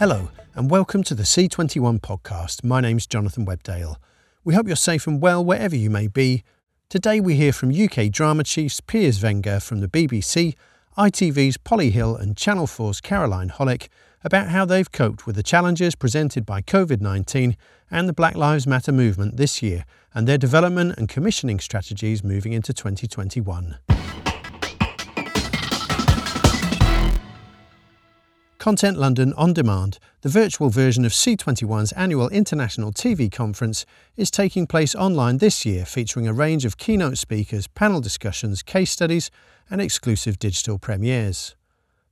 Hello, and welcome to the C21 podcast. My name's Jonathan Webdale. We hope you're safe and well wherever you may be. Today we hear from UK drama chiefs Piers Wenger from the BBC, ITV's Polly Hill, and Channel 4's Caroline Hollick about how they've coped with the challenges presented by COVID 19 and the Black Lives Matter movement this year, and their development and commissioning strategies moving into 2021. Content London On Demand, the virtual version of C21's annual international TV conference, is taking place online this year, featuring a range of keynote speakers, panel discussions, case studies, and exclusive digital premieres.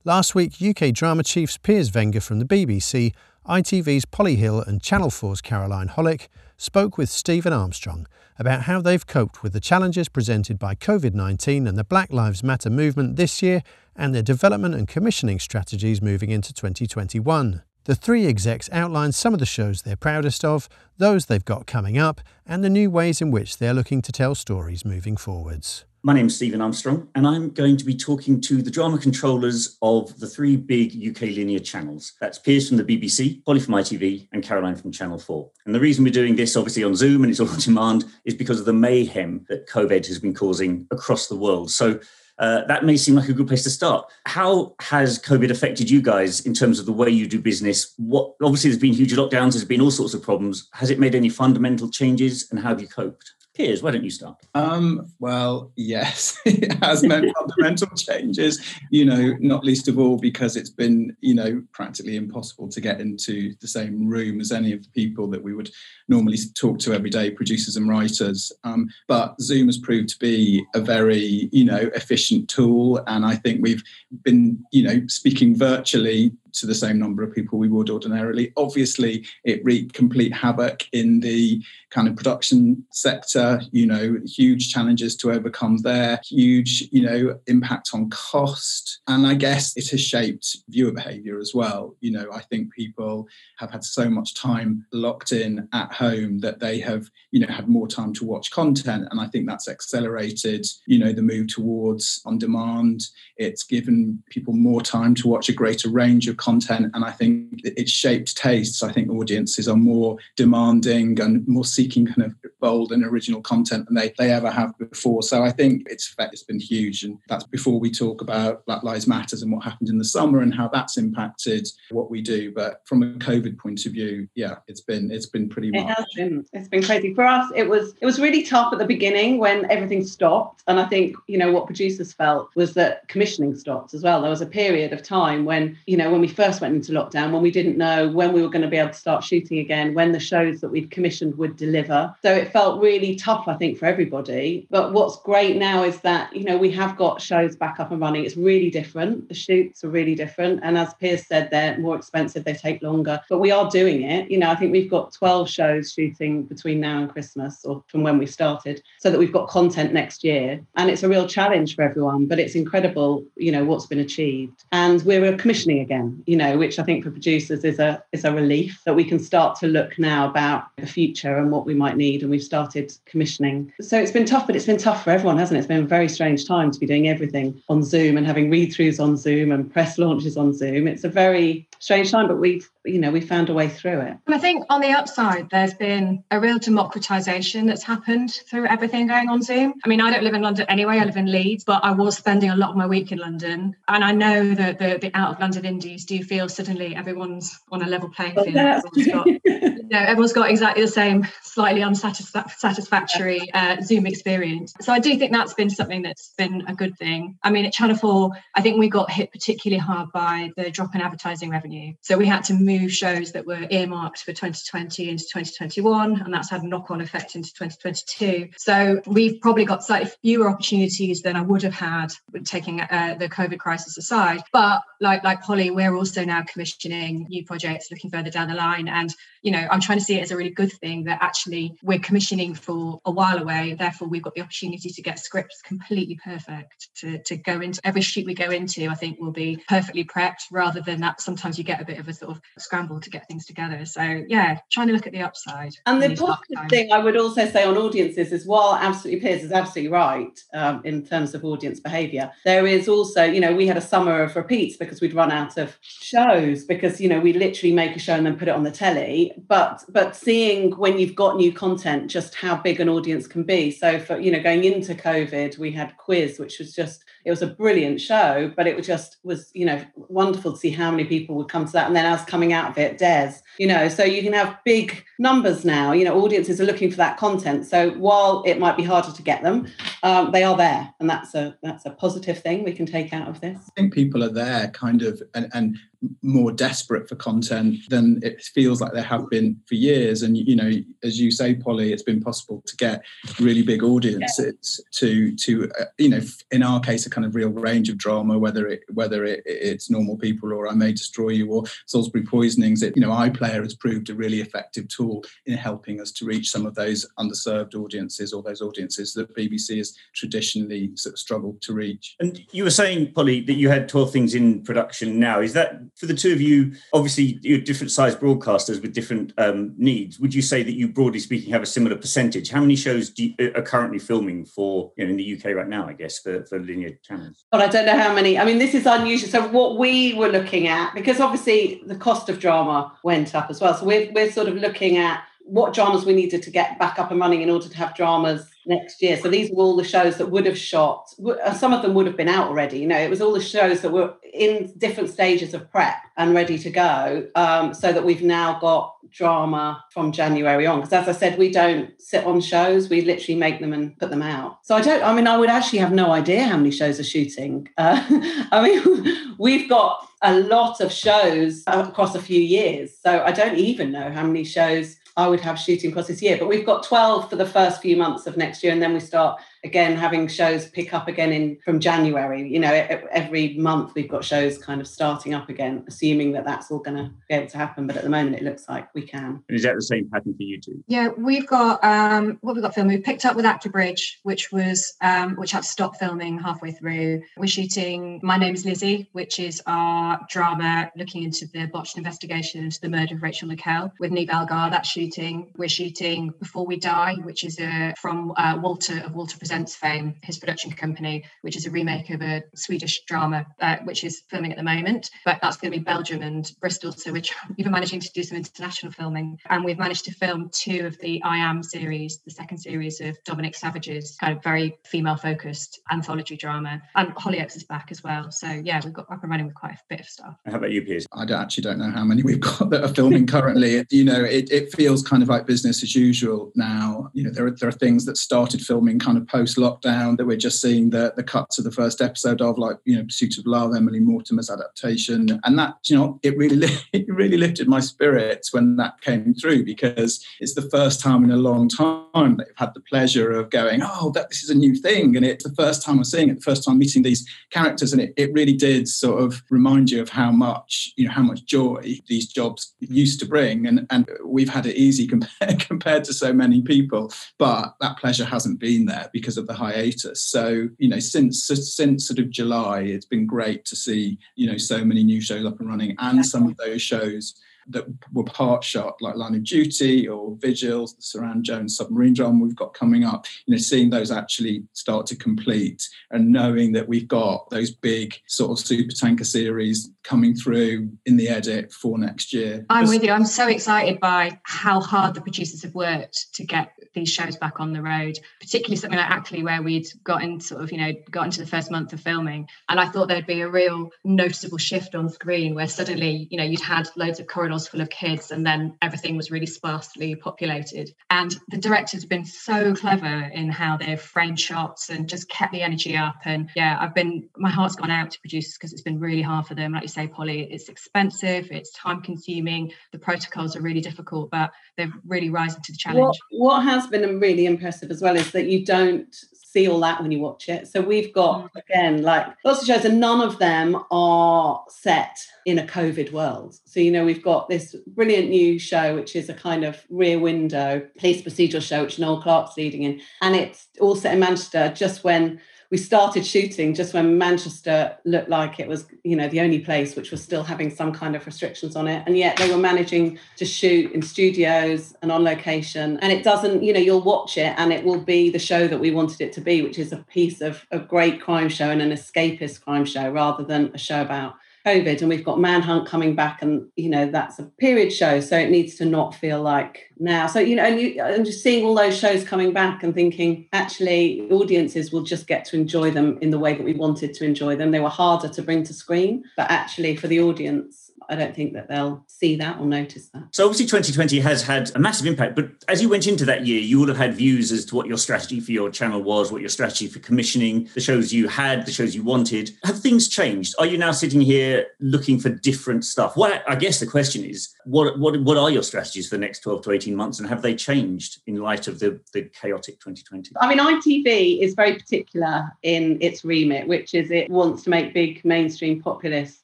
Last week, UK drama chiefs Piers Wenger from the BBC, ITV's Polly Hill, and Channel 4's Caroline Hollick spoke with Stephen Armstrong about how they've coped with the challenges presented by COVID 19 and the Black Lives Matter movement this year and their development and commissioning strategies moving into 2021. The three execs outlined some of the shows they're proudest of, those they've got coming up, and the new ways in which they're looking to tell stories moving forwards. My name is Stephen Armstrong, and I'm going to be talking to the drama controllers of the three big UK linear channels. That's Piers from the BBC, Polly from ITV, and Caroline from Channel 4. And the reason we're doing this, obviously on Zoom and it's all on demand, is because of the mayhem that COVID has been causing across the world. So uh, that may seem like a good place to start. How has COVID affected you guys in terms of the way you do business? What obviously there's been huge lockdowns, there's been all sorts of problems. Has it made any fundamental changes, and how have you coped? Piers, why don't you start? Um, well, yes, it has meant fundamental changes, you know, not least of all because it's been, you know, practically impossible to get into the same room as any of the people that we would normally talk to every day, producers and writers. Um, but Zoom has proved to be a very, you know, efficient tool. And I think we've been, you know, speaking virtually to the same number of people we would ordinarily. Obviously, it wreaked complete havoc in the kind of production sector, you know, huge challenges to overcome there, huge, you know, impact on cost. And I guess it has shaped viewer behavior as well. You know, I think people have had so much time locked in at home that they have, you know, had more time to watch content. And I think that's accelerated, you know, the move towards on demand. It's given people more time to watch a greater range of content. And I think it's shaped tastes. I think audiences are more demanding and more seeking kind of bold and original content than they, they ever have before. So I think it's it's been huge. And that's before we talk about Black Lives Matters and what happened in the summer and how that's impacted what we do. But from a COVID point of view, yeah, it's been it's been pretty much. It has been it's been crazy. For us, it was it was really tough at the beginning when everything stopped. And I think, you know, what producers felt was that commissioning stopped as well. There was a period of time when, you know, when we first went into lockdown, when we didn't know when we were going to be able to start shooting again, when the shows that we'd commissioned would deliver. So it felt really tough, I think, for everybody. But what's great now is that, you know, we have got shows back up and running. It's really different. The shoots are really different. And as Piers said, they're more expensive, they take longer, but we are doing it. You know, I think we've got 12 shows shooting between now and Christmas or from when we started so that we've got content next year. And it's a real challenge for everyone, but it's incredible, you know, what's been achieved. And we're commissioning again, you know, which I think for producers is a is a relief that we can start to look now about the future and what we might need. And we've started commissioning. So it's been tough, but it's been tough for everyone, hasn't it? It's been a very strange time to be doing everything on Zoom and having read throughs on Zoom and press launches on Zoom. It's a very strange time, but we've you know we found a way through it. And I think on the upside, there's been a real democratization that's happened through everything going on Zoom. I mean, I don't live in London anyway. I live in Leeds, but I was spending a lot of my week in London, and I know that the, the out of London indies do feel suddenly everyone's on a level playing field. Everyone's got, you know, everyone's got exactly the same, slightly unsatisfactory uh, Zoom experience. So I do think that's been something that's been a good thing. I mean, at Channel Four, I think we got hit particularly hard by the drop in advertising revenue. So we had to move shows that were earmarked for 2020 into 2021, and that's had a knock-on effect into 2022. So we've probably got slightly fewer opportunities than I would have had taking uh, the COVID crisis aside. But like like Polly, we're also now commissioning new projects looking further down the line, and you know, I'm trying to see it as a really good thing that actually we're commissioning for a while away. Therefore, we've got the opportunity to get scripts completely perfect to, to go into every shoot we go into, I think will be perfectly prepped rather than that sometimes you get a bit of a sort of scramble to get things together. So yeah, trying to look at the upside. And the positive thing I would also say on audiences is while absolutely Piers is absolutely right um, in terms of audience behaviour, there is also, you know, we had a summer of repeats because we'd run out of shows because, you know, we literally make a show and then put it on the telly. But but seeing when you've got new content, just how big an audience can be. So for, you know, going into COVID, we had quiz, which was just it was a brilliant show, but it was just was, you know, wonderful to see how many people would come to that. And then as coming out of it, Des, you know, so you can have big numbers now, you know, audiences are looking for that content. So while it might be harder to get them, um, they are there. And that's a that's a positive thing we can take out of this. I think people are there kind of and, and more desperate for content than it feels like there have been for years. And you know, as you say, Polly, it's been possible to get really big audiences yeah. to to uh, you know, in our case, a kind of real range of drama, whether it whether it, it's normal people or I May Destroy You or Salisbury Poisonings. It, you know, iPlayer has proved a really effective tool in helping us to reach some of those underserved audiences or those audiences that BBC has traditionally sort of struggled to reach. And you were saying, Polly, that you had 12 things in production now. Is that for the two of you? Obviously, you're different sized broadcasters with different um, needs. Would you say that you, broadly speaking, have a similar percentage? How many shows you, are currently filming for you know, in the UK right now? I guess for, for linear channels. But I don't know how many. I mean, this is unusual. So what we were looking at, because obviously the cost of drama went up as well. So we're we're sort of looking at what dramas we needed to get back up and running in order to have dramas next year. So these were all the shows that would have shot. Uh, some of them would have been out already. You know, it was all the shows that were in different stages of prep and ready to go. Um, so that we've now got drama from January on. Because as I said, we don't sit on shows; we literally make them and put them out. So I don't. I mean, I would actually have no idea how many shows are shooting. Uh, I mean, we've got a lot of shows across a few years. So I don't even know how many shows I would have shooting across this year. But we've got 12 for the first few months of next year, and then we start again having shows pick up again in from January. You know, every month we've got shows kind of starting up again, assuming that that's all going to be able to happen. But at the moment, it looks like we can. And is that the same pattern for you too? Yeah, we've got um, what we've got filmed. We picked up with Ackley Bridge, which was um, which had to stop filming halfway through. We're shooting My Name Is Lizzie, which is our drama looking into the botched investigation into the murder of Rachel Nickell with Niamh Algar. That's shooting. We're shooting Before We Die, which is a, from uh, Walter of Walter Presents fame, his production company, which is a remake of a Swedish drama, uh, which is filming at the moment. But that's going to be Belgium and Bristol. So we're even managing to do some international filming. And we've managed to film two of the I Am series, the second series of Dominic Savage's kind of very female focused anthology drama. And Hollyoaks is back as well. So yeah, we've got up and running with quite a bit of stuff. How about you, Piers? I don't, actually don't know how many we've got that are filming currently. you know, it, it feels kind of like business as usual now. You know, there are, there are things that started filming kind of post lockdown that we're just seeing the, the cuts of the first episode of, like, you know, Pursuit of Love, Emily Mortimer's adaptation. And that, you know, it really, it really lifted my spirits when that came through because it's the first time in a long time that I've had the pleasure of going, oh, that this is a new thing. And it's the first time I'm seeing it, the first time meeting these characters. And it, it really did sort of remind you of how much, you know, how much joy these jobs used to bring. And, and we've had it easy compared, compared to so many people. But that pleasure hasn't been there because of the hiatus. So, you know, since since sort of July, it's been great to see, you know, so many new shows up and running and some of those shows that were part shot, like Line of Duty or Vigils, the Suranne Jones submarine drama we've got coming up, you know, seeing those actually start to complete and knowing that we've got those big sort of super tanker series coming through in the edit for next year. I'm with you. I'm so excited by how hard the producers have worked to get these shows back on the road, particularly something like Ackley, where we'd gotten sort of, you know, got into the first month of filming. And I thought there'd be a real noticeable shift on screen where suddenly, you know, you'd had loads of full of kids and then everything was really sparsely populated. And the director's been so clever in how they've framed shots and just kept the energy up. And yeah, I've been, my heart's gone out to producers because it's been really hard for them. Like you say, Polly, it's expensive, it's time consuming, the protocols are really difficult, but they've really risen to the challenge. What, what has been really impressive as well is that you don't see all that when you watch it. So we've got mm. again like lots of shows, and none of them are set in a COVID world. So you know we've got this brilliant new show, which is a kind of Rear Window police procedural show, which Noel Clarke's leading in, and it's all set in Manchester just when we started shooting just when Manchester looked like it was, you know, the only place which was still having some kind of restrictions on it. And yet they were managing to shoot in studios and on location. And it doesn't, you know, you'll watch it and it will be the show that we wanted it to be, which is a piece of a great crime show and an escapist crime show rather than a show about COVID and we've got Manhunt coming back, and you know that's a period show, so it needs to not feel like now. So you know, and you and just seeing all those shows coming back and thinking, actually, audiences will just get to enjoy them in the way that we wanted to enjoy them. They were harder to bring to screen, but actually for the audience, I don't think that they'll see that or notice that. So obviously 2020 has had a massive impact, but as you went into that year, you will have had views as to what your strategy for your channel was, what your strategy for commissioning, the shows you had, the shows you wanted. Have things changed? Are you now sitting here looking for different stuff? Well, I guess the question is, what what what are your strategies for the next 12 to 18 months and have they changed in light of the, the chaotic 2020? I mean, ITV is very particular in its remit, which is it wants to make big mainstream populist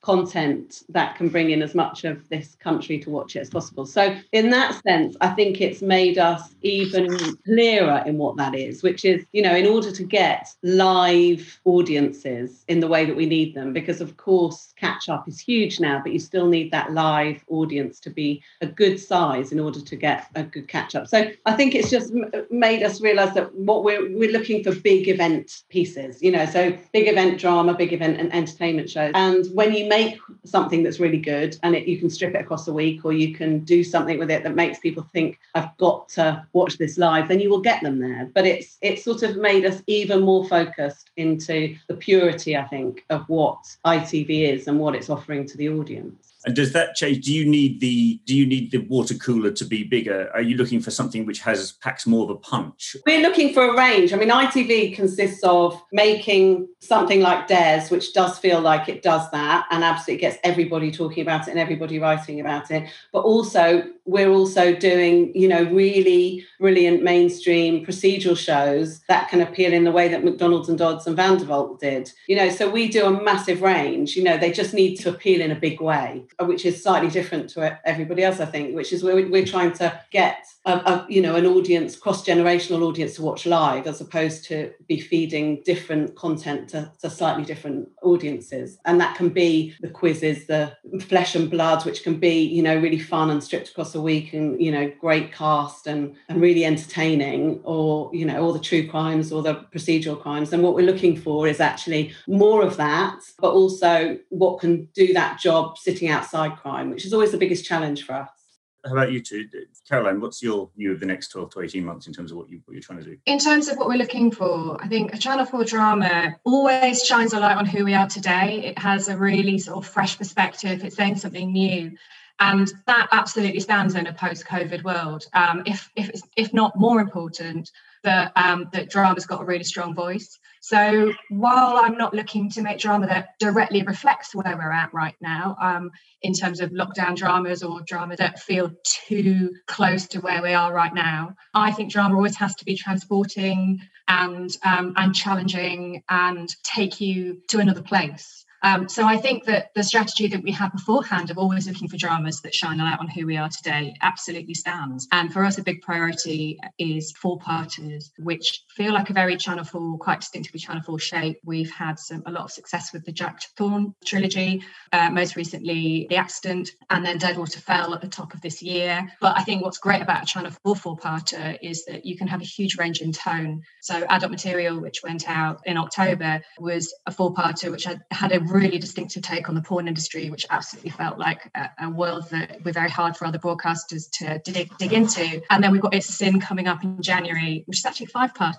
content that can bring in in as much of this country to watch it as possible. So, in that sense, I think it's made us even clearer in what that is, which is, you know, in order to get live audiences in the way that we need them, because of course, catch up is huge now, but you still need that live audience to be a good size in order to get a good catch up. So, I think it's just made us realize that what we're, we're looking for big event pieces, you know, so big event drama, big event and entertainment shows. And when you make something that's really good, good and it, you can strip it across a week or you can do something with it that makes people think I've got to watch this live then you will get them there. But it's it's sort of made us even more focused into the purity I think of what ITV is and what it's offering to the audience and does that change? Do you need the do you need the water cooler to be bigger? Are you looking for something which has packs more of a punch? We're looking for a range. I mean, ITV consists of making something like Des, which does feel like it does that and absolutely gets everybody talking about it and everybody writing about it. But also we're also doing, you know, really brilliant mainstream procedural shows that can appeal in the way that McDonald's and Dodds and Van der Valk did. You know, so we do a massive range. You know, they just need to appeal in a big way, which is slightly different to everybody else, I think, which is where we're trying to get a, a, you know an audience cross generational audience to watch live as opposed to be feeding different content to, to, slightly different audiences. And that can be the quizzes the flesh and blood which can be you know really fun and stripped across a week and you know great cast and and really entertaining or you know all the true crimes or the procedural crimes. And what we're looking for is actually more of that but also what can do that job sitting outside crime which is always the biggest challenge for us how about you two? Caroline, what's your view of the next 12 to 18 months in terms of what, you, what you're trying to do? In terms of what we're looking for, I think a Channel 4 drama always shines a light on who we are today. It has a really sort of fresh perspective, it's saying something new. And that absolutely stands in a post-COVID world. Um, if, if, if not more important, that um, that drama's got a really strong voice. So while I'm not looking to make drama that directly reflects where we're at right now, um, in terms of lockdown dramas or drama that feel too close to where we are right now, I think drama always has to be transporting and um, and challenging and take you to another place. Um, so I think that the strategy that we had beforehand of always looking for dramas that shine a light on who we are today absolutely stands. And for us, a big priority is four parters, which feel like a very Channel 4, quite distinctively Channel 4 shape. We've had some a lot of success with the Jack Thorne trilogy, uh, most recently The Accident, and then Deadwater Fell at the top of this year. But I think what's great about a Channel 4 four-parter is that you can have a huge range in tone. So Adult Material, which went out in October, was a four-parter which had, a really distinctive take on the porn industry, which absolutely felt like a, a world that we're very hard for other broadcasters to dig, dig into. And then we've got It's a Sin coming up in January, which is actually a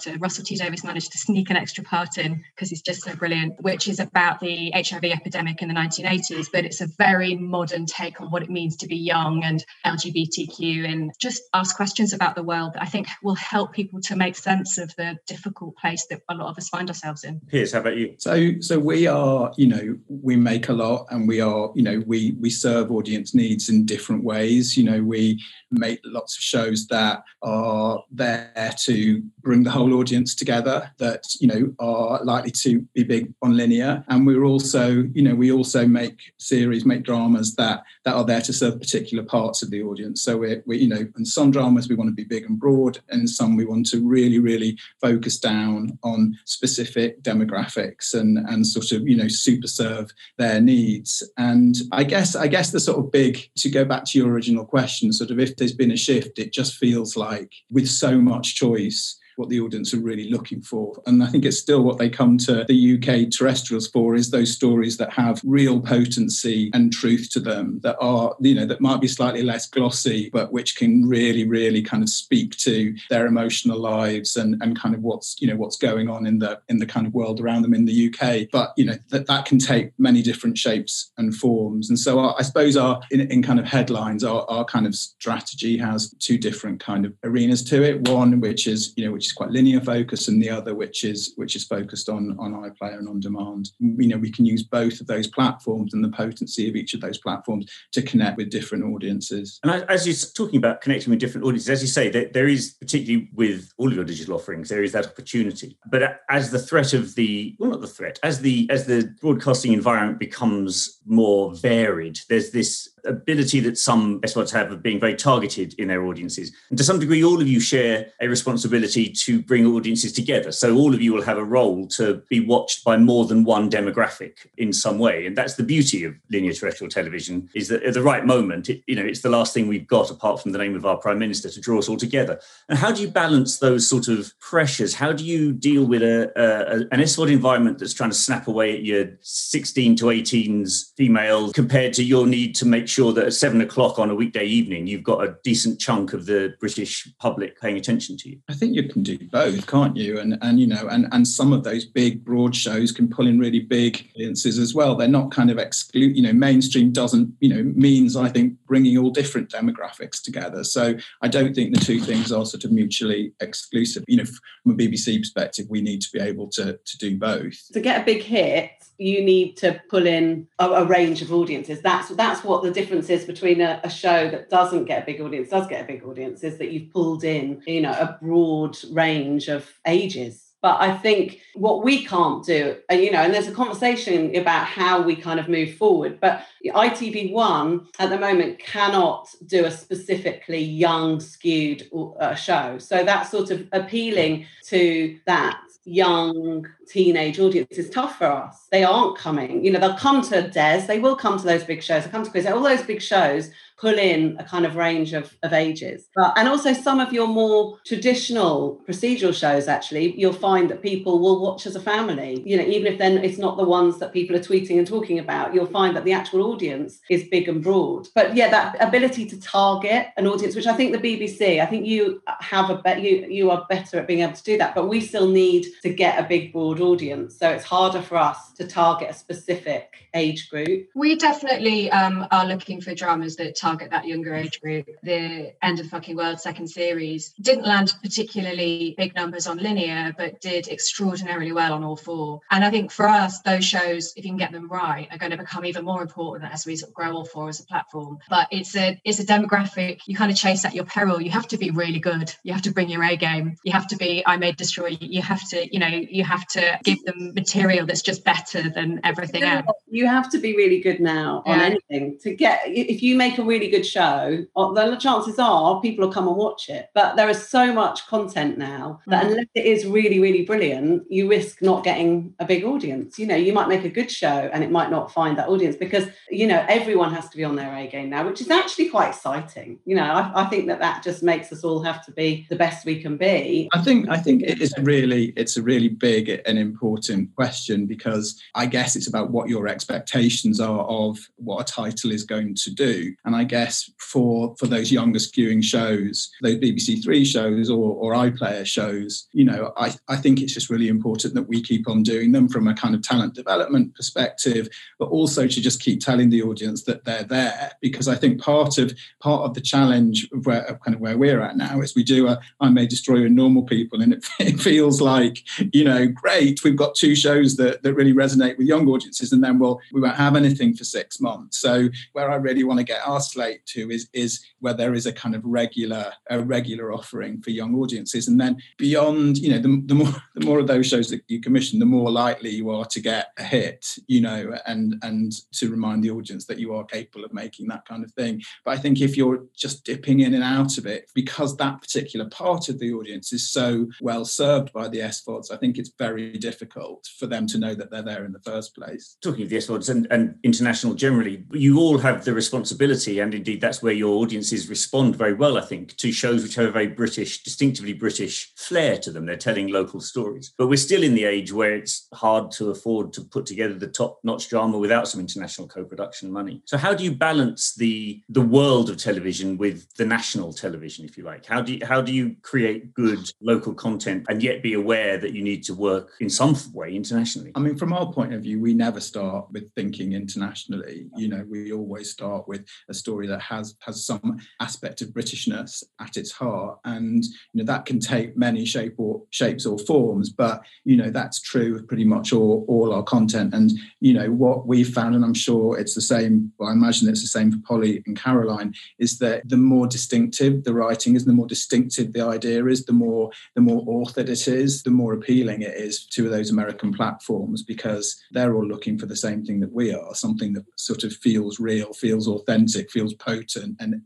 five-parter. Russell T Davies managed to sneak an extra part in because he's just so brilliant, which is about the HIV epidemic in the 1980s, but it's a very modern take on what it means to be young and LGBTQ and just ask questions about the world that I think will help people to make sense of the difficult place that a lot of us find ourselves in. Piers, how about you? So, so we are, you know, know we make a lot and we are you know we we serve audience needs in different ways you know we make lots of shows that are there to bring the whole audience together that you know are likely to be big on linear. And we're also you know we also make series make dramas that that are there to serve particular parts of the audience. So we're, we you know in some dramas we want to be big and broad and some we want to really really focus down on specific demographics and and sort of you know super serve their needs. And i guess i guess the sort of big to go back to your original question sort of if there's been a shift it just feels like with so much choice what the audience are really looking for. And I think it's still what they come to the UK terrestrials for is those stories that have real potency and truth to them that are, you know, that might be slightly less glossy, but which can really, really kind of speak to their emotional lives and, and kind of what's, you know, what's going on in the in the kind of world around them in the UK. But, you know, that, that can take many different shapes and forms. And so I suppose our in, in kind of headlines, our, our kind of strategy has two different kind of arenas to it. One which is, you know, which which is quite linear focus, and the other which is which is focused on on iPlayer and on demand. You know, we can use both of those platforms and the potency of each of those platforms to connect with different audiences. And as you're talking about connecting with different audiences, as you say, there, there is particularly with all of your digital offerings, there is that opportunity. But as the threat of the well, not the threat, as the as the broadcasting environment becomes more varied, there's this ability that some SVODs have of being very targeted in their audiences. And to some degree, all of you share a responsibility to bring audiences together. So all of you will have a role to be watched by more than one demographic in some way. And that's the beauty of linear terrestrial television is that at the right moment, it, you know, it's the last thing we've got apart from the name of our prime minister to draw us all together. And how do you balance those sort of pressures? How do you deal with a, a an SVOD environment that's trying to snap away at your 16 to 18s female compared to your need to make sure that at seven o'clock on a weekday evening, you've got a decent chunk of the British public paying attention to you? I think you can do both, can't you? And and you know, and and some of those big broad shows can pull in really big audiences as well. They're not kind of exclude. You know, mainstream doesn't you know means I think bringing all different demographics together. So I don't think the two things are sort of mutually exclusive. You know, from a BBC perspective, we need to be able to to do both. To get a big hit, you need to pull in a, a range of audiences. That's that's what the difference is between a, a show that doesn't get a big audience, does get a big audience, is that you've pulled in you know a broad range of ages but I think what we can't do, you know, and there's a conversation about how we kind of move forward. But ITV1 at the moment cannot do a specifically young skewed uh, show. So that's sort of appealing to that young teenage audience is tough for us. They aren't coming. You know, they'll come to Des, they will come to those big shows, they'll come to Quiz, all those big shows pull in a kind of range of, of ages. But, and also some of your more traditional procedural shows, actually, you'll find that people will watch as a family. You know, even if then it's not the ones that people are tweeting and talking about, you'll find that the actual audience is big and broad. But yeah, that ability to target an audience, which I think the BBC, I think you have a bet you you are better at being able to do that, but we still need to get a big broad audience. So it's harder for us to target a specific age group. We definitely um, are looking for dramas that target that younger age group. The End of the Fucking World second series didn't land particularly big numbers on linear, but did extraordinarily well on all four. And I think for us, those shows, if you can get them right, are going to become even more important as we sort of grow all four as a platform. But it's a it's a demographic. You kind of chase at your peril. You have to be really good. You have to bring your A game. You have to be I may destroy. You You have to, you know, you have to give them material that's just better than everything else. You have to be really good now on anything to get. If you make a really good show, uh, the chances are people will come and watch it. But there is so much content now that mm. unless it is really, really brilliant, you risk not getting a big audience. You know, you might make a good show and it might not find that audience because you know everyone has to be on their A game now, which is actually quite exciting. You know, I, I think that that just makes us all have to be the best we can be. I think I think it is really it's a really big and important question because I guess it's about what your expectations are of what a title is going to do. And I guess for for those younger skewing shows, those BBC Three shows or, or iPlayer shows, you know, I, I think it's just really important that we keep on doing them from a kind of talent development perspective, but also to just keep telling the audience that they're there. Because I think part of part of the challenge of where of kind of where we're at now is we do a I May Destroy Your Normal People, and it, it feels like, you know, great, we've got two shows that, that really resonate with young audiences, and then we'll we won't have anything for six months. So where I really want to get our slate to is is where there is a kind of regular a regular offering for young audiences, and then beyond, you know, the, the more the more of those shows that you commission, the more likely you are to get a hit, you know, and and to remind the audience that you are capable of making that kind of thing. But I think if you're just dipping in and out of it because that particular part of the audience is so well served by the SVODs, I think it's very difficult for them to know that they're there in the first place. Talking of the SVODs and, and international generally, you all have the responsibility, and indeed that's where your audiences respond very well, I think, to shows which have a very British, distinctively British flair to them. They're telling local stories. But we're still in the age where it's hard to afford to put together the top notch drama without some international co production money. So, how do you balance the, the world of television with the national television, if you like? How do you, how do you create good local content and yet be aware that you need to work in some way internationally? I mean, from our point of view, we never start with thinking internationally. You know, we always start with a story that has has some aspect of Britishness at its heart, and you know that can take many shape or shapes or forms. But you know that's true of pretty much all all our content. And you know what we've found, and I'm sure it's the same. Well, I imagine it's the same for Polly and Caroline, is that the more distinctive the writing is, the more distinctive the idea is, the more the more authored it is, the more appealing it is to those American platforms because they're all looking for the same thing that we are, something that sort of feels real, feels authentic, feels potent, and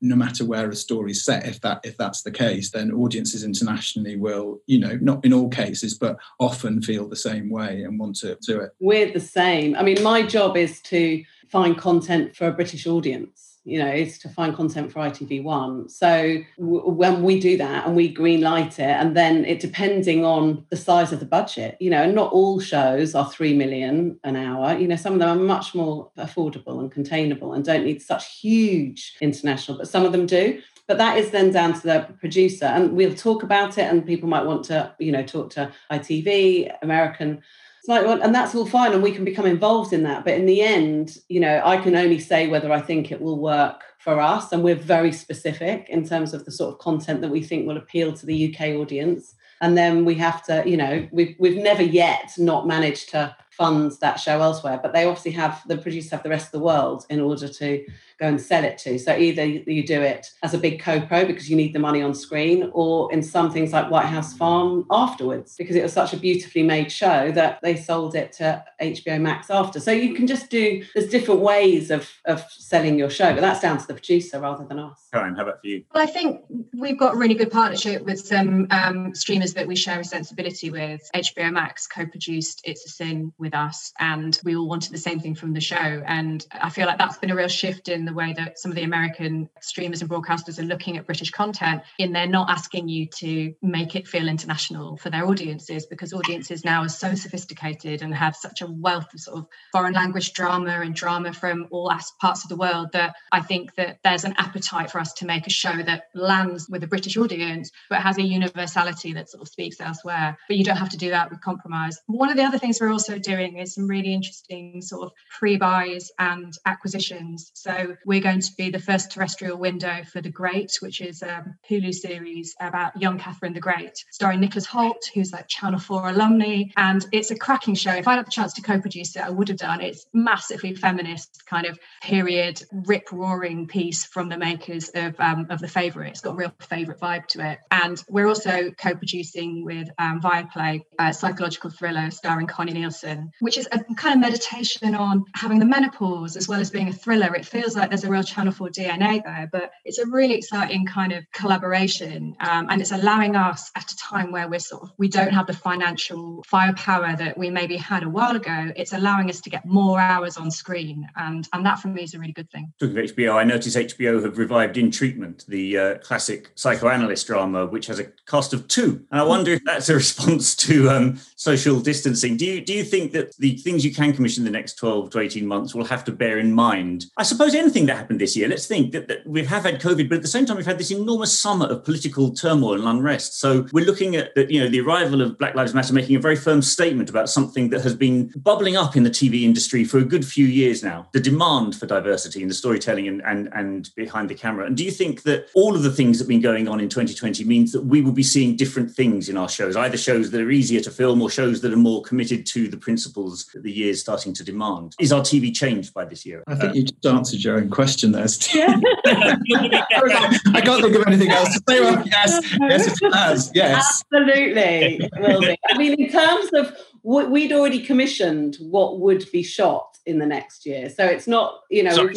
no matter where a story's set, if that if that's the case, then audiences internationally will, you know, not in all cases, but often feel the same way and want to do it. We're the same. I mean, my job is to find content for a British audience you know, is to find content for ITV1. So w- when we do that and we green light it, and then it depending on the size of the budget, you know, and not all shows are three million an hour. You know, some of them are much more affordable and containable and don't need such huge international, but some of them do. But that is then down to the producer, and we'll talk about it. And people might want to, you know, talk to ITV, American and that's all fine, and we can become involved in that. But in the end, you know, I can only say whether I think it will work for us, and we're very specific in terms of the sort of content that we think will appeal to the UK audience. And then we have to, you know, we've we've never yet not managed to fund that show elsewhere, but they obviously have the producers have the rest of the world in order to go and sell it to. So either you do it as a big co-pro because you need the money on screen, or in some things like White House Farm afterwards, because it was such a beautifully made show that they sold it to HBO Max after. So you can just do there's different ways of of selling your show, but that's down to the producer rather than us. Karen, how about for you? Well, I think we've got a really good partnership with some um, streamers that we share a sensibility with. HBO Max co-produced It's a Sin with us, and we all wanted the same thing from the show. And I feel like that's been a real shift in the way that some of the American streamers and broadcasters are looking at British content in they're not asking you to make it feel international for their audiences because audiences now are so sophisticated and have such a wealth of sort of foreign language drama and drama from all parts of the world that I think that there's an appetite for us to make a show that lands with a British audience but has a universality that sort of speaks elsewhere. But you don't have to do that with compromise. One of the other things we're also doing is some really interesting sort of pre-buys and acquisitions. So we're going to be the first terrestrial window for The Great, which is a Hulu series about young Catherine the Great, starring Nicholas Hoult, who's like Channel 4 alumni. And it's a cracking show. If I had the chance to co produce it, I would have done. It's massively feminist, kind of period, rip roaring piece from the makers of, um, of The Favourite. It's got a real favourite vibe to it. And we're also co producing with um, Viaplay a psychological thriller starring Connie Nielsen, which is a kind of meditation on having the menopause as well as being a thriller. It feels like there's a real Channel 4 DNA there, but it's a really exciting kind of collaboration. Um, and it's allowing us at a time where we're sort of, we don't have the financial firepower that we maybe had a while ago. It's allowing us to get more hours on screen. And, and that for me is a really good thing. Talking of HBO, I noticed HBO have revived In Treatment, the uh, classic psychoanalyst drama, which has a cast of two. And I wonder if that's a response to um, social distancing. Do you, do you think that the things you can commission the next 12 to 18 months will have to bear in mind? I suppose anything thing that happened this year. Let's think that, that we have had COVID, but at the same time, we've had this enormous summer of political turmoil and unrest. So we're looking at the, you know the arrival of Black Lives Matter making a very firm statement about something that has been bubbling up in the TV industry for a good few years now. The demand for diversity in the storytelling and and, and behind the camera. And do you think that all of the things that have been going on in 2020 means that we will be seeing different things in our shows, either shows that are easier to film or shows that are more committed to the principles that the year is starting to demand? Is our TV changed by this year? I think you just answered your own question there, Steve. I can't think of anything else to say. Well, yes, yes, it has. Yes, absolutely, it will be. I mean, in terms of we'd already commissioned what would be shot in the next year, so it's not you know Sorry,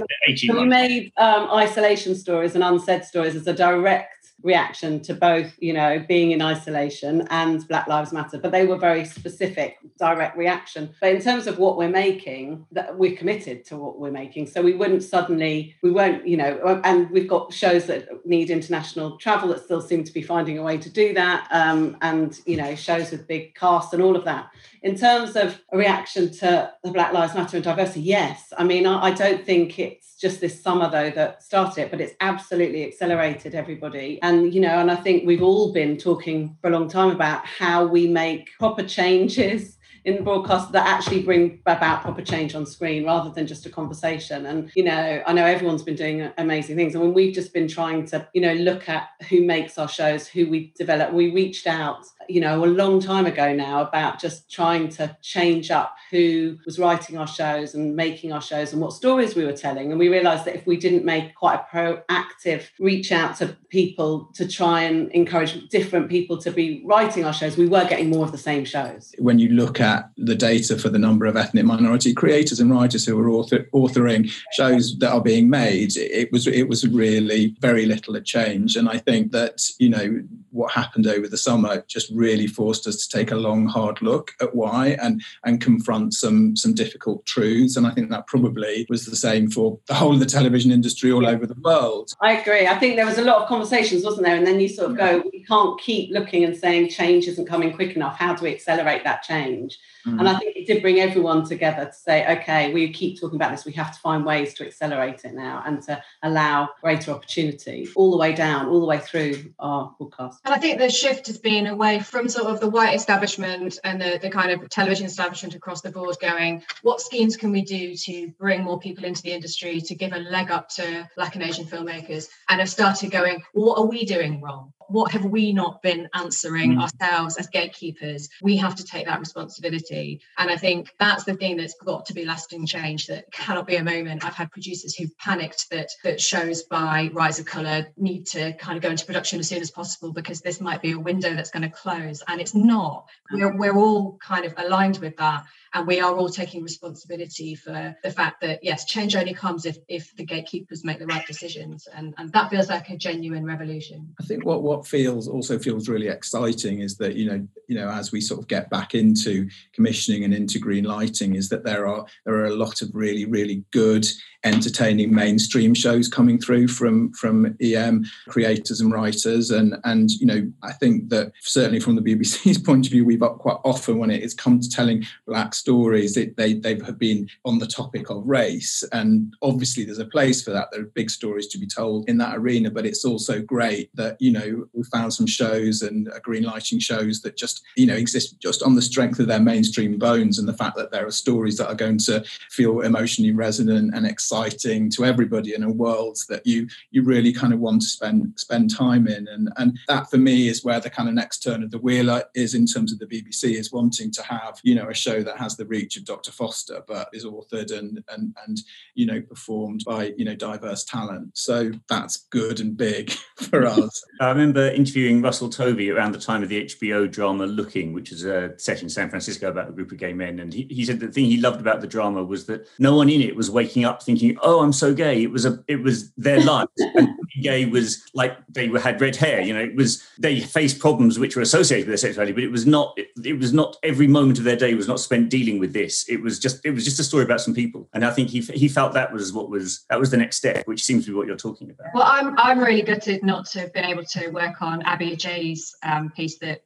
we made um, isolation stories and unsaid stories as a direct reaction to both, you know, being in isolation and Black Lives Matter, but they were very specific, direct reaction. But in terms of what we're making, that we're committed to what we're making. So we wouldn't suddenly, we won't, you know, and we've got shows that need international travel that still seem to be finding a way to do that, um, and you know, shows with big cast and all of that. In terms of a reaction to the Black Lives Matter and diversity, yes. I mean, I, I don't think it's just this summer though that started it, but it's absolutely accelerated everybody. And you know, and I think we've all been talking for a long time about how we make proper changes in broadcast that actually bring about proper change on screen rather than just a conversation. And, you know, I know everyone's been doing amazing things. I mean, we've just been trying to, you know, look at who makes our shows, who we develop. We reached out you know, a long time ago now about just trying to change up who was writing our shows and making our shows and what stories we were telling. And we realized that if we didn't make quite a proactive reach out to people to try and encourage different people to be writing our shows, we were getting more of the same shows. When you look at the data for the number of ethnic minority creators and writers who are author, authoring shows that are being made, it was it was really very little a change. And I think that, you know, what happened over the summer just really forced us to take a long, hard look at why and and confront some some difficult truths. And I think that probably was the same for the whole of the television industry all over the world. I agree. I think there was a lot of conversations, wasn't there? And then you sort of go, we can't keep looking and saying change isn't coming quick enough. How do we accelerate that change? Mm. And I think it did bring everyone together to say, okay, we keep talking about this. We have to find ways to accelerate it now and to allow greater opportunity all the way down, all the way through our broadcast. And I think the shift has been away from sort of the white establishment and the, the kind of television establishment across the board going, what schemes can we do to bring more people into the industry, to give a leg up to Black and Asian filmmakers? And have started going, well, what are we doing wrong? What have we not been answering mm. ourselves as gatekeepers? We have to take that responsibility. And I think that's the thing that's got to be lasting change that cannot be a moment. I've had producers who've panicked that that shows by Rise of Colour need to kind of go into production as soon as possible because this might be a window that's going to close. And it's not. We're, we're all kind of aligned with that and we are all taking responsibility for the fact that yes change only comes if if the gatekeepers make the right decisions and and that feels like a genuine revolution i think what what feels also feels really exciting is that you know you know as we sort of get back into commissioning and into green lighting is that there are there are a lot of really really good entertaining mainstream shows coming through from from em creators and writers and and you know i think that certainly from the bbc's point of view we've got quite often when it has come to telling black stories. It, they they have been on the topic of race, and obviously there's a place for that. There are big stories to be told in that arena, but it's also great that you know we found some shows and uh, green lighting shows that just you know exist just on the strength of their mainstream bones and the fact that there are stories that are going to feel emotionally resonant and exciting to everybody in a world that you you really kind of want to spend spend time in, and and that for me is where the kind of next turn of the wheel is in terms of the BBC is wanting to have you know a show that has the reach of Dr. Foster, but is authored and and and you know performed by you know diverse talent. So that's good and big for us. remember interviewing Russell Tovey around the time of the HBO drama Looking, which is a set in San Francisco about a group of gay men, and he, he said the thing he loved about the drama was that no one in it was waking up thinking, "Oh, I'm so gay." It was a it was their life. and gay was like they had red hair. You know, it was they faced problems which were associated with their sexuality, but it was not. It, it was not every moment of their day was not spent dealing with this. It was just it was just a story about some people, and I think he he felt that was what was that was the next step, which seems to be what you're talking about. Well, I'm I'm really gutted not to have been able to work on Abby Ajayi's um, piece that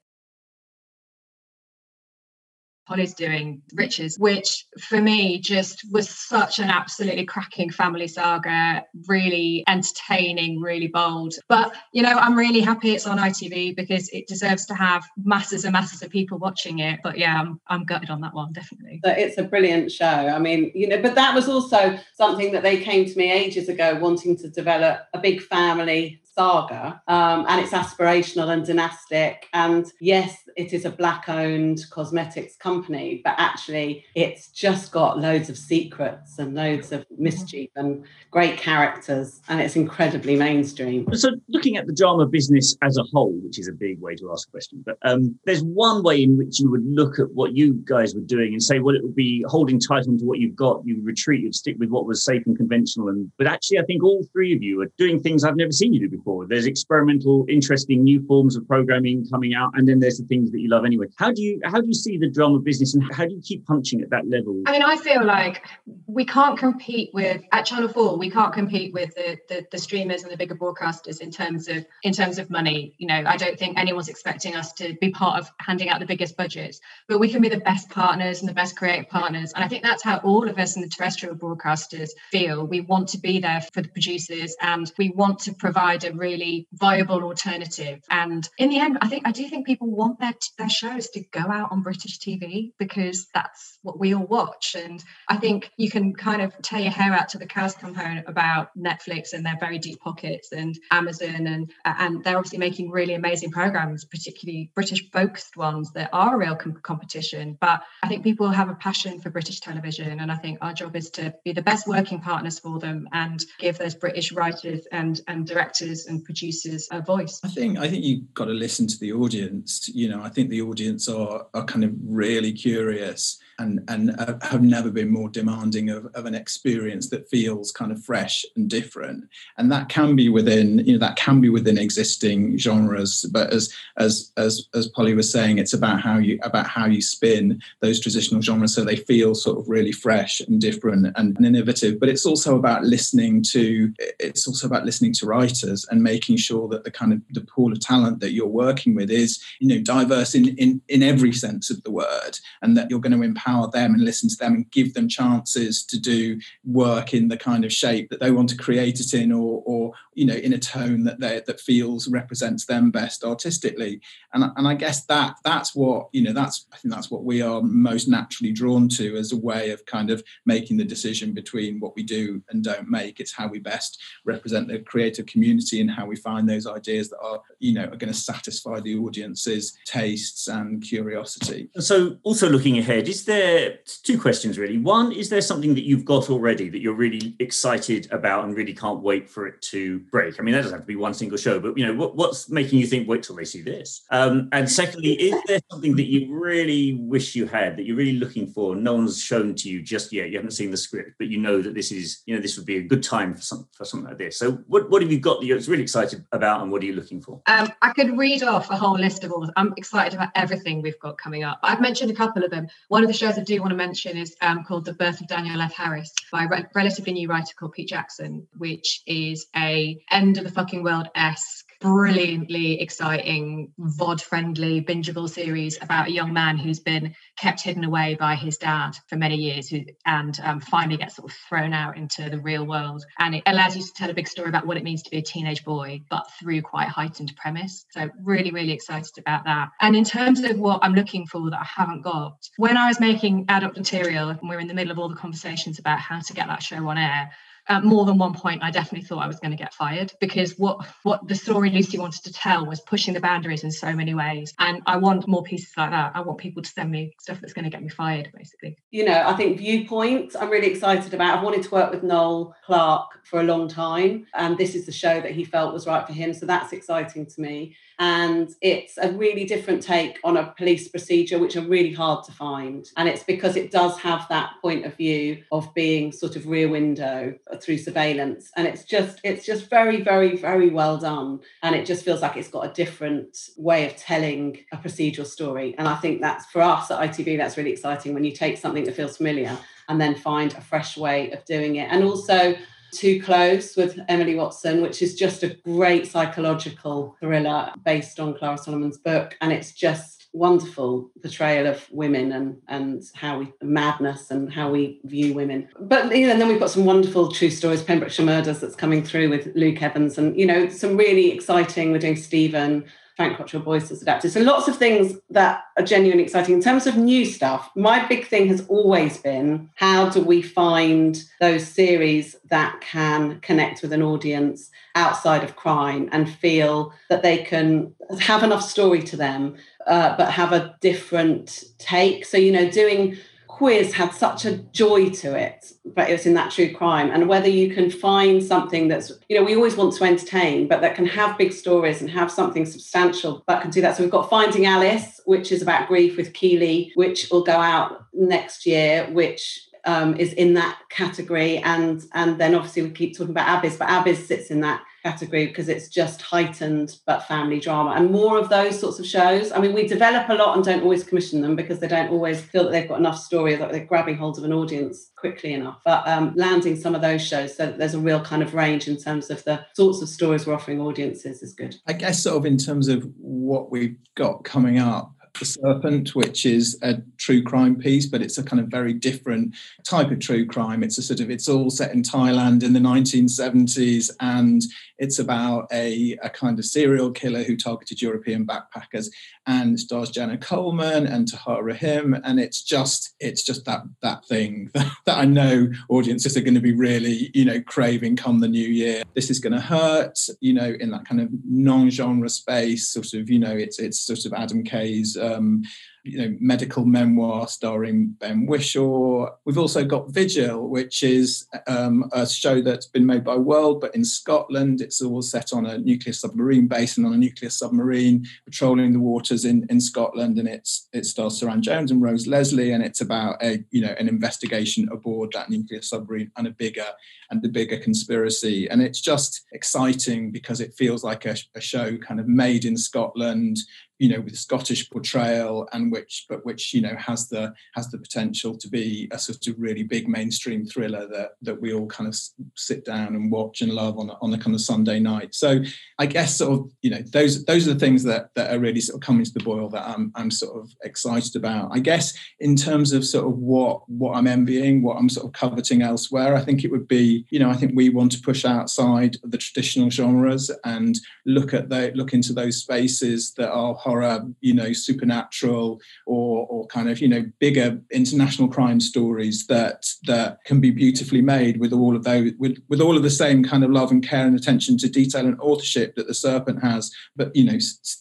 Polly's doing Riches, which for me just was such an absolutely cracking family saga, really entertaining, really bold. But, you know, I'm really happy it's on ITV because it deserves to have masses and masses of people watching it. But yeah, I'm, I'm gutted on that one, definitely. But it's a brilliant show. I mean, you know, but that was also something that they came to me ages ago wanting to develop a big family saga um, and it's aspirational and dynastic. And yes it is a black owned cosmetics company but actually it's just got loads of secrets and loads of mischief and great characters and it's incredibly mainstream. So looking at the drama business as a whole which is a big way to ask a question but um, there's one way in which you would look at what you guys were doing and say well it would be holding tight onto what you've got. You retreat you'd stick with what was safe and conventional and but actually i think all three of you are doing things i've never seen you do before There's experimental, interesting new forms of programming coming out, and then there's the things that you love anyway. How do you how do you see the drama business, and how do you keep punching at that level? I mean, I feel like we can't compete with at Channel Four. We can't compete with the, the the streamers and the bigger broadcasters in terms of in terms of money. You know, I don't think anyone's expecting us to be part of handing out the biggest budgets, but we can be the best partners and the best creative partners. And I think that's how all of us in the terrestrial broadcasters feel. We want to be there for the producers, and we want to provide a really viable alternative. And in the end, I think I do think people want their their shows to go out on British TV because that's what we all watch. And I think you can kind of tear your hair out to the cows come home about Netflix and their very deep pockets and Amazon and and they're obviously making really amazing programs, particularly British focused ones that are a real com- competition. But I think people have a passion for British television, and I think our job is to be the best working partners for them and give those British writers and and directors and producers a voice. I think I think you've got to listen to the audience. You know, I think the audience are are kind of really curious and and uh, have never been more demanding of, of an experience that feels kind of fresh and different and that can be within you know that can be within existing genres but as as as as polly was saying it's about how you about how you spin those traditional genres so they feel sort of really fresh and different and, and innovative but it's also about listening to it's also about listening to writers and making sure that the kind of the pool of talent that you're working with is you know diverse in in in every sense of the word and that you're going to empower them and listen to them and give them chances to do work in the kind of shape that they want to create it in or, or you know in a tone that they that feels represents them best artistically. And, and i guess that that's what you know that's i think that's what we are most naturally drawn to as a way of kind of making the decision between what we do and don't make. It's how we best represent the creative community and how we find those ideas that are you know are going to satisfy the audience's tastes and curiosity so also looking ahead is there two questions really. One, is there something that you've got already that you're really excited about and really can't wait for it to break? I mean, that doesn't have to be one single show, but you know, what, what's making you think, wait till they see this? Um, and secondly, is there something that you really wish you had that you're really looking for? No one's shown to you just yet. You haven't seen the script, but you know that this is, you know, this would be a good time for some for something like this. So, what what have you got that you're really excited about, and what are you looking for? Um, I could read off a whole list of all. I'm excited about everything we've got coming up. I've mentioned a couple of them. One of the shows shows I do want to mention is um, called The Birth of Daniel F. Harris by a re- relatively new writer called Pete Jackson, which is a end of the fucking world esque brilliantly exciting, VOD friendly, bingeable series about a young man who's been kept hidden away by his dad for many years who, and um, finally gets sort of thrown out into the real world. And it allows you to tell a big story about what it means to be a teenage boy, but through quite heightened premise. So, really, really excited about that. And in terms of what I'm looking for that I haven't got, when I was making adult material, and we we're in the middle of all the conversations about how to get that show on air, at more than one point, I definitely thought I was going to get fired because what what the story Lucy wanted to tell was pushing the boundaries in so many ways. And I want more pieces like that. I want people to send me stuff that's going to get me fired, basically. You know, I think viewpoints I'm really excited about. I've wanted to work with Noel Clarke for a long time, and this is the show that he felt was right for him. So that's exciting to me and it's a really different take on a police procedure which are really hard to find. And it's because it does have that point of view of being sort of rear window through surveillance. And it's just it's just very very very well done. And it just feels like it's got a different way of telling a procedural story. And i think that's for us at itv that's really exciting when you take something that feels familiar and then find a fresh way of doing it. And also too Close with Emily Watson, which is just a great psychological thriller based on Clara Salaman's book. And it's just wonderful portrayal of women and and how we madness and how we view women. But you know, and then we've got some wonderful true stories, Pembrokeshire Murders, that's coming through with Luke Evans, and you know, some really exciting. We're doing Stephen. Frank Cottrell Boyce has adapted. So lots of things that are genuinely exciting. In terms of new stuff, my big thing has always been how do we find those series that can connect with an audience outside of crime and feel that they can have enough story to them, uh, but have a different take. So, you know, doing quiz had such a joy to it, but it was in that true crime. And whether you can find something that's, you know, we always want to entertain, but that can have big stories and have something substantial that can do that. So we've got Finding Alice, which is about grief with Keeley, which will go out next year, which um, is in that category. And and then obviously we keep talking about Abyss, but Abyss sits in that category because it's just heightened but family drama and more of those sorts of shows. I mean, we develop a lot and don't always commission them because they don't always feel that they've got enough story or that they're grabbing hold of an audience quickly enough. But um, landing some of those shows so that there's a real kind of range in terms of the sorts of stories we're offering audiences is good. I guess, sort of, in terms of what we've got coming up, the Serpent, which is a true crime piece, but it's a kind of very different type of true crime. It's a sort of it's all set in Thailand in the 1970s, and it's about a, a kind of serial killer who targeted European backpackers and stars Jenna Coleman and Tahar Rahim, and it's just it's just that that thing that, that I know audiences are going to be really you know craving come the new year. This is going to hurt, you know, in that kind of non-genre space, sort of you know it's it's sort of Adam Kay's um, you know, medical memoir starring Ben Whishaw. We've also got Vigil, which is um, a show that's been made by World, but in Scotland. It's all set on a nuclear submarine base and on a nuclear submarine patrolling the waters in, in Scotland. And it's it stars Suranne Jones and Rose Leslie, and it's about a you know an investigation aboard that nuclear submarine and a bigger and the bigger conspiracy. And it's just exciting because it feels like a, a show kind of made in Scotland you know with Scottish portrayal and which but which you know has the has the potential to be a sort of really big mainstream thriller that that we all kind of sit down and watch and love on a, on a kind of Sunday night. So I guess sort of you know those those are the things that that are really sort of coming to the boil that I'm I'm sort of excited about. I guess in terms of sort of what what I'm envying, what I'm sort of coveting elsewhere, I think it would be you know I think we want to push outside the traditional genres and look at the look into those spaces that are horror, you know, supernatural, or or kind of you know bigger international crime stories that that can be beautifully made with all of those with with all of the same kind of love and care and attention to detail and authorship that the Serpent has, but you know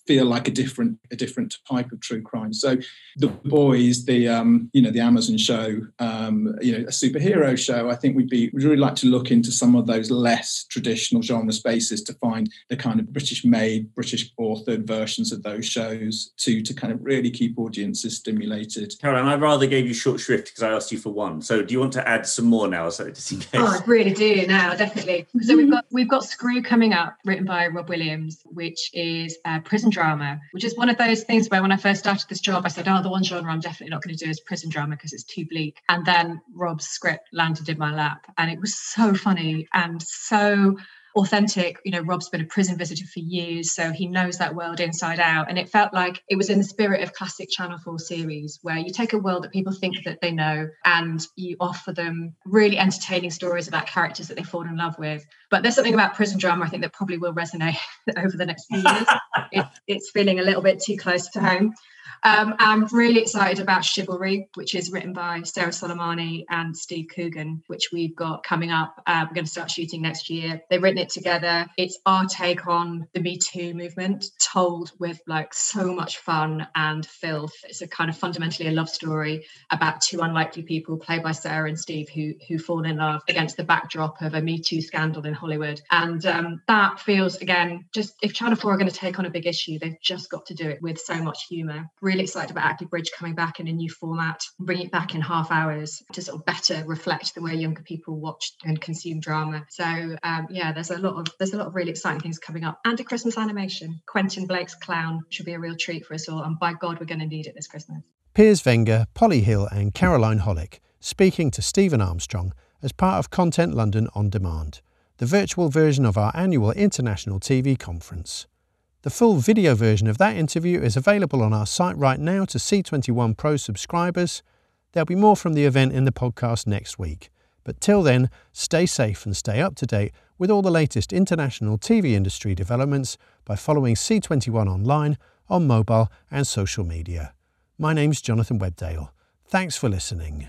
feel like a different a different type of true crime. So the boys, the um, you know the Amazon show, um, you know a superhero show. I think we'd be we'd really like to look into some of those less traditional genre spaces to find the kind of British made, British authored versions of those shows to to kind of really keep audiences stimulated. Caroline, I rather gave you short shrift because I asked you for one. So do you want to add some more now, so just in oh, case? Oh, I really do now, definitely. So we've mm-hmm. got we've got Screw coming up, written by Rob Williams, which is a prison drama, which is one of those things where when I first started this job, I said, "Oh, the one genre I'm definitely not going to do is prison drama because it's too bleak." And then Rob's script landed in my lap, and it was so funny and so authentic. You know, Rob's been a prison visitor for years, so he knows that world inside out. And it felt like it was in the spirit of classic Channel 4 series, where you take a world that people think that they know and you offer them really entertaining stories about characters that they fall in love with. But there's something about prison drama I think that probably will resonate over the next few years. it, it's feeling a little bit too close to home. Um, I'm really excited about Chivalry, which is written by Sarah Solemani and Steve Coogan, which we've got coming up. Uh, we're going to start shooting next year. They've written it together. It's our take on the Me Too movement, told with like so much fun and filth. It's a kind of fundamentally a love story about two unlikely people, played by Sarah and Steve, who who fall in love against the backdrop of a Me Too scandal in Hollywood. And um, that feels again just if Channel Four are going to take on a big issue, they've just got to do it with so much humour. Really excited about Ackley Bridge coming back in a new format, bringing it back in half hours to sort of better reflect the way younger people watch and consume drama. So um, yeah, there's a lot of there's a lot of really exciting things coming up, and a Christmas animation. Quentin Blake's Clown should be a real treat for us all, and by God, we're going to need it this Christmas. Piers Wenger, Polly Hill, and Caroline Hollick speaking to Stephen Armstrong as part of Content London On Demand, the virtual version of our annual international TV conference. The full video version of that interview is available on our site right now to C21 Pro subscribers. There'll be more from the event in the podcast next week. But till then, stay safe and stay up to date with all the latest international TV industry developments by following C21 online, on mobile, and social media. My name's Jonathan Webdale. Thanks for listening.